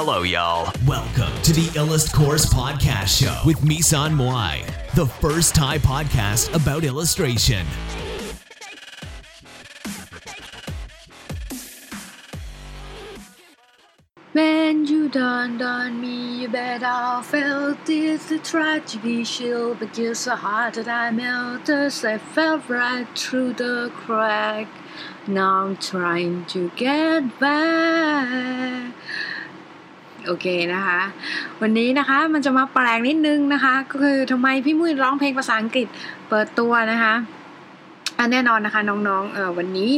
Hello, y'all. Welcome to the Illust Course Podcast Show with Misan Moai, the first Thai podcast about illustration. When you dawned on me, you bet I felt it, the tragedy chill, but you're so hard that I melted, as I fell right through the crack. Now I'm trying to get back โอเคนะคะ วันนี้นะคะมันจะมาแปลงนิดนึงนะคะ ก็คือทำไมพี่มุ้ยร้องเพลงภาษาอังกฤษเปิดตัวนะคะแน่นอนนะคะน้องๆเออวันนี้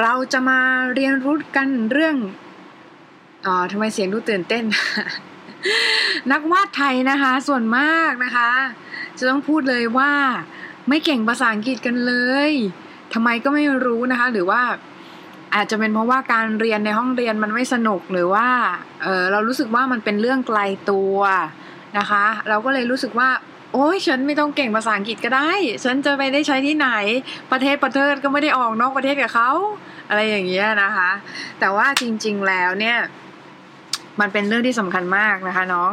เราจะมาเรียนรู้กันเรื่องอ๋อทำไมเสียงดูตื่นเต้น นักวาดไทยนะคะ ส่วนมากนะคะ จะต้องพูดเลยว่าไม่เก่งภาษาอังกฤษกันเลยทำไมก็ไม่รู้นะคะ หรือว่า อาจจะเป็นเพราะว่าการเรียนในห้องเรียนมันไม่สนุกหรือว่าเออเรารู้สึกว่ามันเป็นเรื่องไกลตัวนะคะ เราก็เลยรู้สึกว่า โอ้ยฉันไม่ต้องเก่งภาษาอังกฤษก็ได้ ฉันจะไปได้ใช้ที่ไหน ประเทศประเทศก็ไม่ได้ออกนอกประเทศกับเขาอะไรอย่างเงี้ยนะคะ แต่ว่าจริง ๆแล้วเนี่ย มันเป็นเรื่องที่สำคัญมากนะคะ น้อง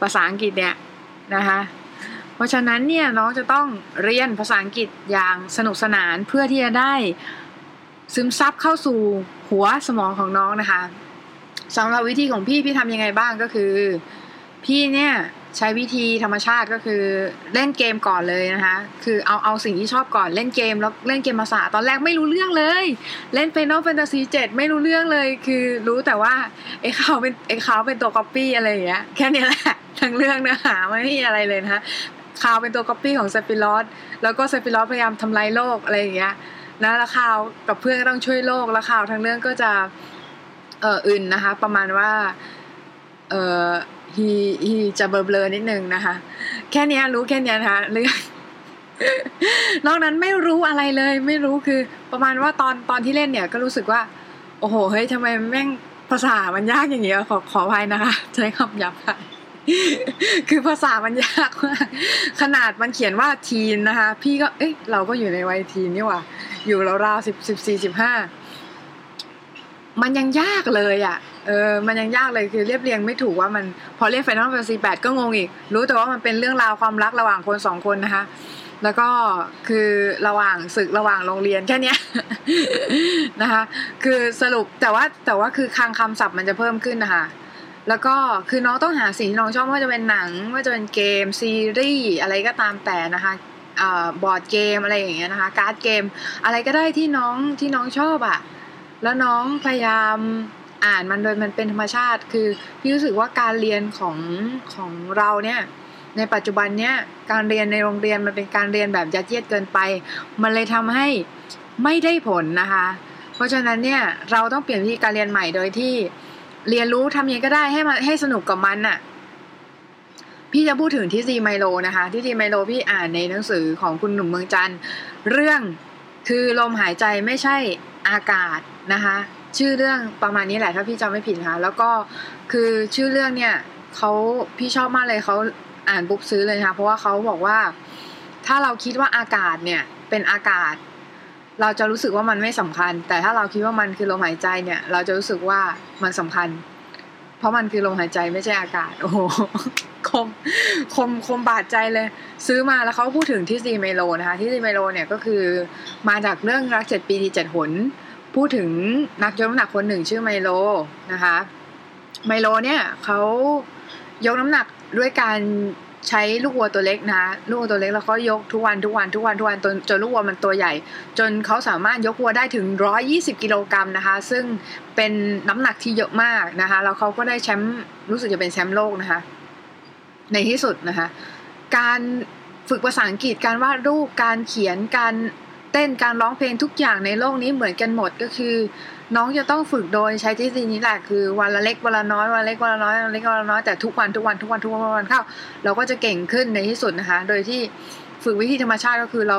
ภาษาอังกฤษเนี่ยนะคะเพราะฉะนั้นเนี่ยน้องจะต้องเรียนภาษาอังกฤษอย่างสนุกสนานเพื่อที่จะได้ ซึมซับเข้าสู่หัวสมองของน้องนะคะสำหรับวิธีของพี่พี่ทำยังไงบ้างก็คือ พี่เนี่ยใช้วิธีธรรมชาติก็คือเล่นเกมก่อนเลยนะคะ คือเอาเอาสิ่งที่ชอบก่อนเล่นเกมแล้วเล่นเกมภาษาตอนแรกไม่รู้เรื่องเลย เล่น Final Fantasy 7 ไม่รู้เรื่องเลย คือรู้แต่ว่าไอ้เขาเป็นไอ้เขาเป็นตัวก๊อปปี้อะไรอย่างเงี้ยแค่นี้แหละทั้งเรื่องเนื้อหาไม่มีอะไรเลยนะคะคาวเป็นตัวก๊อปปี้ของ Sephiroth แล้วก็ Sephiroth พยายามทำลายโลกอะไรอย่างเงี้ย นะแล้วข่าวกับเพื่อนก็ต้องช่วยโลกแล้ว Cloud ทั้งเรื่องก็จะเอออื่นนะคะ ประมาณว่าเออฮีฮีจะเบลอๆนิดนึงนะคะ แค่นี้รู้แค่นี้นะคะเรื่องนอกนั้นไม่รู้อะไรเลย ไม่รู้คือประมาณว่าตอนตอนที่เล่นเนี่ยก็รู้สึกว่า โอ้โหเฮ้ยทำไมแม่งภาษามันยากอย่างเงี้ยขอขออภัยนะคะ ใช้คำหยาบคาย คือภาษามันยากมากขนาดมันเขียนว่าทีนนะคะ พี่ก็เอ๊ะ เราก็อยู่ในวัยทีนนี่หว่า อยู่ราวๆสิบสิบสี่สิบห้ามันยังยากเลยอะ่ะ เออ มันยังยากเลยคือเรียบเรียงไม่ถูกว่ามันพอเรียก Final Fantasy 8ก็งงอีก รู้แต่ว่ามันเป็นเรื่องราวความรักระหว่างคนสองคนนะคะ แล้วก็คือระหว่างศึกระหว่างโรงเรียนแค่เนี้ยนะคะ คือสรุปแต่ว่าแต่ว่าคือคลังคำศัพท์มันจะเพิ่มขึ้นนะคะ แล้วก็คือน้องต้องหาสิ่งที่น้องชอบไม่ว่าจะเป็นหนังไม่ว่าจะเป็นเกมซีรีส์อะไรก็ตามแต่นะคะบอร์ดเกมอะไรอย่างเงี้ยนะคะ การ์ดเกม อะไรก็ได้ที่น้องที่น้องชอบอะ่ะแล้วน้องพยายามอ่านมันโดยมันเป็นธรรมชาติ คือพี่รู้สึกว่าการเรียนของของเราเนี่ยในปัจจุบันเนี่ยการเรียนในโรงเรียนมันเป็นการเรียนแบบยัดเยียดเกินไป มันเลยทำให้ไม่ได้ผลนะคะ เพราะฉะนั้นเนี่ยเราต้องเปลี่ยนวิธีการเรียนใหม่โดยที่ เรียนรู้ทำยังไงก็ได้ให้มันให้สนุกกับมันน่ะ พี่จะพูดถึงที่ซีไมโลนะคะที่ซีไมโลพี่อ่านในหนังสือของคุณหนุ่มเมืองจันทร์เรื่องคือลมหายใจไม่ใช่อากาศนะคะ ชื่อเรื่องประมาณนี้แหละถ้าพี่จำไม่ผิดค่ะแล้วก็คือชื่อเรื่องเนี่ยเขาพี่ชอบมากเลยเขาอ่านปุ๊บซื้อเลยค่ะเพราะว่าเขาบอกว่า ถ้าเราคิดว่าอากาศเนี่ยเป็นอากาศ เราจะรู้สึกว่ามันไม่สำคัญ แต่ถ้าเราคิดว่ามันคือลมหายใจเนี่ย เราจะรู้สึกว่ามันสำคัญ เพราะมันคือลมหายใจไม่ใช่อากาศ โอ้โหคมคมคมบาดใจเลย ซื้อมาแล้วเขาพูดถึงที่ซีเมโลนะคะที่ซีเมโลเนี่ยก็คือมาจากเรื่องรักเจ็ดปีดีเจ็ดหน พูดถึงนักยกน้ำหนักคนหนึ่งชื่อไมโลนะคะไมโลเนี่ยเขายกน้ำหนักด้วยการ ใช้ลูกวัวตัวเล็กนะลูกวัวตัวเล็กแล้วก็ยกทุกวันทุกวันทุกวันทุกวันจนจนลูกวัวมันตัวใหญ่ จนเขาสามารถยกวัวได้ถึง 120 กิโลกรัมนะคะ ซึ่งเป็นน้ำหนักที่เยอะมากนะคะแล้วเขาก็ได้แชมป์รู้สึกจะเป็นแชมป์โลกนะคะ ในที่สุดนะคะ การฝึกภาษาอังกฤษการวาดรูปการเขียนการ เต้นการร้องเพลงทุกอย่างในโลกนี้เหมือนกันหมดก็คือ น้องจะต้องฝึกโดยใช้ทฤษฎีนี้แหละคือวันละเล็กวันละน้อยวันละเล็กวันละน้อยวันละเล็กวันละน้อยแต่ทุกวันทุกวันทุกวันทุกวันทุกวันเข้า เราก็จะเก่งขึ้นในที่สุดนะคะ โดยที่ฝึกวิธีธรรมชาติก็คือเรา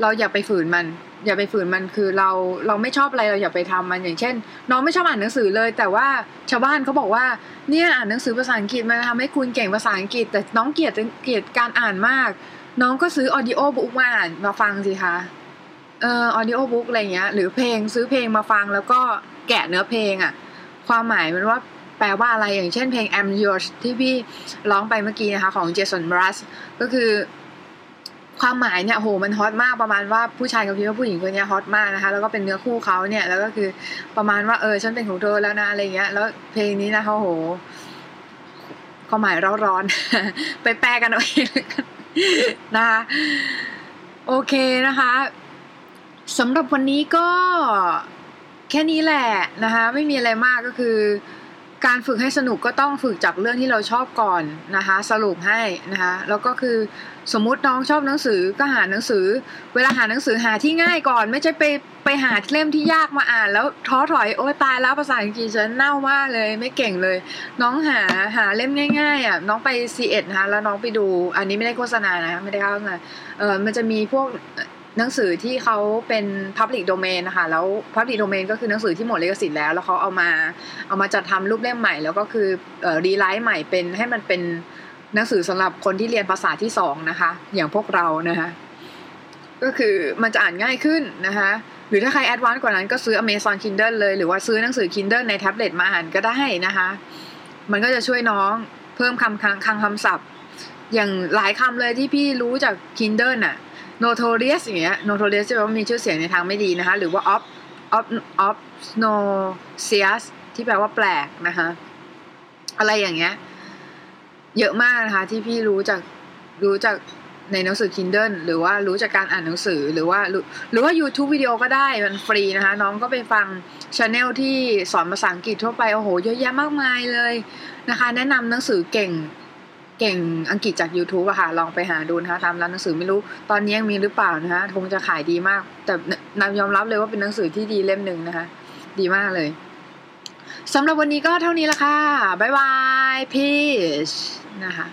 เราอย่าไปฝืนมัน อย่าไปฝืนมันคือเราเราไม่ชอบอะไรเราอย่าไปทำมันอย่างเช่น น้องไม่ชอบอ่านหนังสือเลย แต่ว่าชาวบ้านเขาบอกว่าเนี่ยอ่านหนังสือภาษาอังกฤษมันทำให้คุณเก่งภาษาอังกฤษ แต่น้องเกลียดเกลียดการอ่านมาก น้องก็ซื้อ audiobook มาอ่านมาฟังสิคะ เอ่อ audiobook อะไรเงี้ยหรือเพลงซื้อเพลงมาฟังแล้วก็แกะเนื้อเพลงอะ่ะ ความหมายมันว่าแปลว่าอะไรอย่างเช่นเพลง I'm Yours ที่พี่ร้องไปเมื่อกี้นะคะของ Jason Mraz ก็คือความหมายเนี่ยโหมัน hot มากประมาณว่าผู้ชายกับพี่ว่าผู้หญิงคนนี้ hot มากนะคะแล้วก็เป็นเนื้อคู่เขาเนี่ยแล้วก็คือประมาณว่าเออฉันเป็นของเธอแล้วนะอะไรเงี้ยแล้วเพลงนี้นะคะโหความหมายร้อนๆไปแปลกันเอาเองนะคะโอเคนะคะ สำหรับวันนี้ก็แค่นี้แหละนะคะ ไม่มีอะไรมากก็คือ การฝึกให้สนุกก็ต้องฝึกจากเรื่องที่เราชอบก่อนนะคะ สรุปให้นะคะ แล้วก็คือสมมุติน้องชอบหนังสือก็หาหนังสือ เวลาหาหนังสือหาที่ง่ายก่อน ไม่ใช่ไปไปหาเล่มที่ยากมาอ่าน แล้วท้อถอยโอ้ตายแล้วภาษาอังกฤษฉันเน่ามากเลย ไม่เก่งเลย น้องหาหาเล่มง่ายๆอะน้องไป C ีเอ็ดนะคะแล้วน้องไปดู อันนี้ไม่ได้โฆษณานะไม่ได้เข้าโฆษณาเออมันจะมีพวก หนังสือที่เขาเป็น Public Domain นะคะแล้ว Public Domain ก็คือหนังสือที่หมดลิขสิทธิ์แล้ว แล้วเขาเอามาเอามาจัดทำรูปเล่มใหม่ แล้วก็คือรีไลท์ใหม่เป็นให้มันเป็นหนังสือสำหรับคนที่เรียนภาษาที่สองนะคะ อย่างพวกเรานะคะก็คือมันจะอ่านง่ายขึ้นนะคะหรือถ้าใครแอดวานซ์กว่านั้นก็ซื้อ Amazon Kindle เลย หรือว่าซื้อหนังสือ Kindle ในแท็บเล็ตมาอ่านก็ได้นะคะ มันก็จะช่วยน้องเพิ่มคำคำคำคำศัพท์ อย่างหลายคำเลยที่พี่รู้จาก Kindle น่ะ notorious อย่างเงี้ย notorious จะแปลว่ามีชื่อเสียงในทางไม่ดีนะคะ หรือว่า of of of nosius ที่แปลว่าแปลกนะคะ อะไรอย่างเงี้ย เยอะมากนะคะ ที่พี่รู้จากรู้จากในหนังสือ Kindle หรือว่ารู้จากการอ่านหนังสือหรือว่าหรือว่า YouTube วิดีโอก็ได้มันฟรีนะคะ น้องก็ไปฟังช anel ที่สอนภาษาอังกฤษทั่วไป โอ้โห เยอะแยะมากมายเลยนะคะ แนะนำหนังสือเก่ง เก่งอังกฤษจาก YouTube อะค่ะ ลองไปหาดูนะคะตามร้านหนังสือไม่รู้ตอนนี้ยังมีหรือเปล่านะคะคงจะขายดีมาก แต่นายอมรับเลยว่าเป็นหนังสือที่ดีเล่มหนึ่งนะคะ ดีมากเลยสำหรับวันนี้ก็เท่านี้ละค่ะ บ๊ายบายพีชนะคะ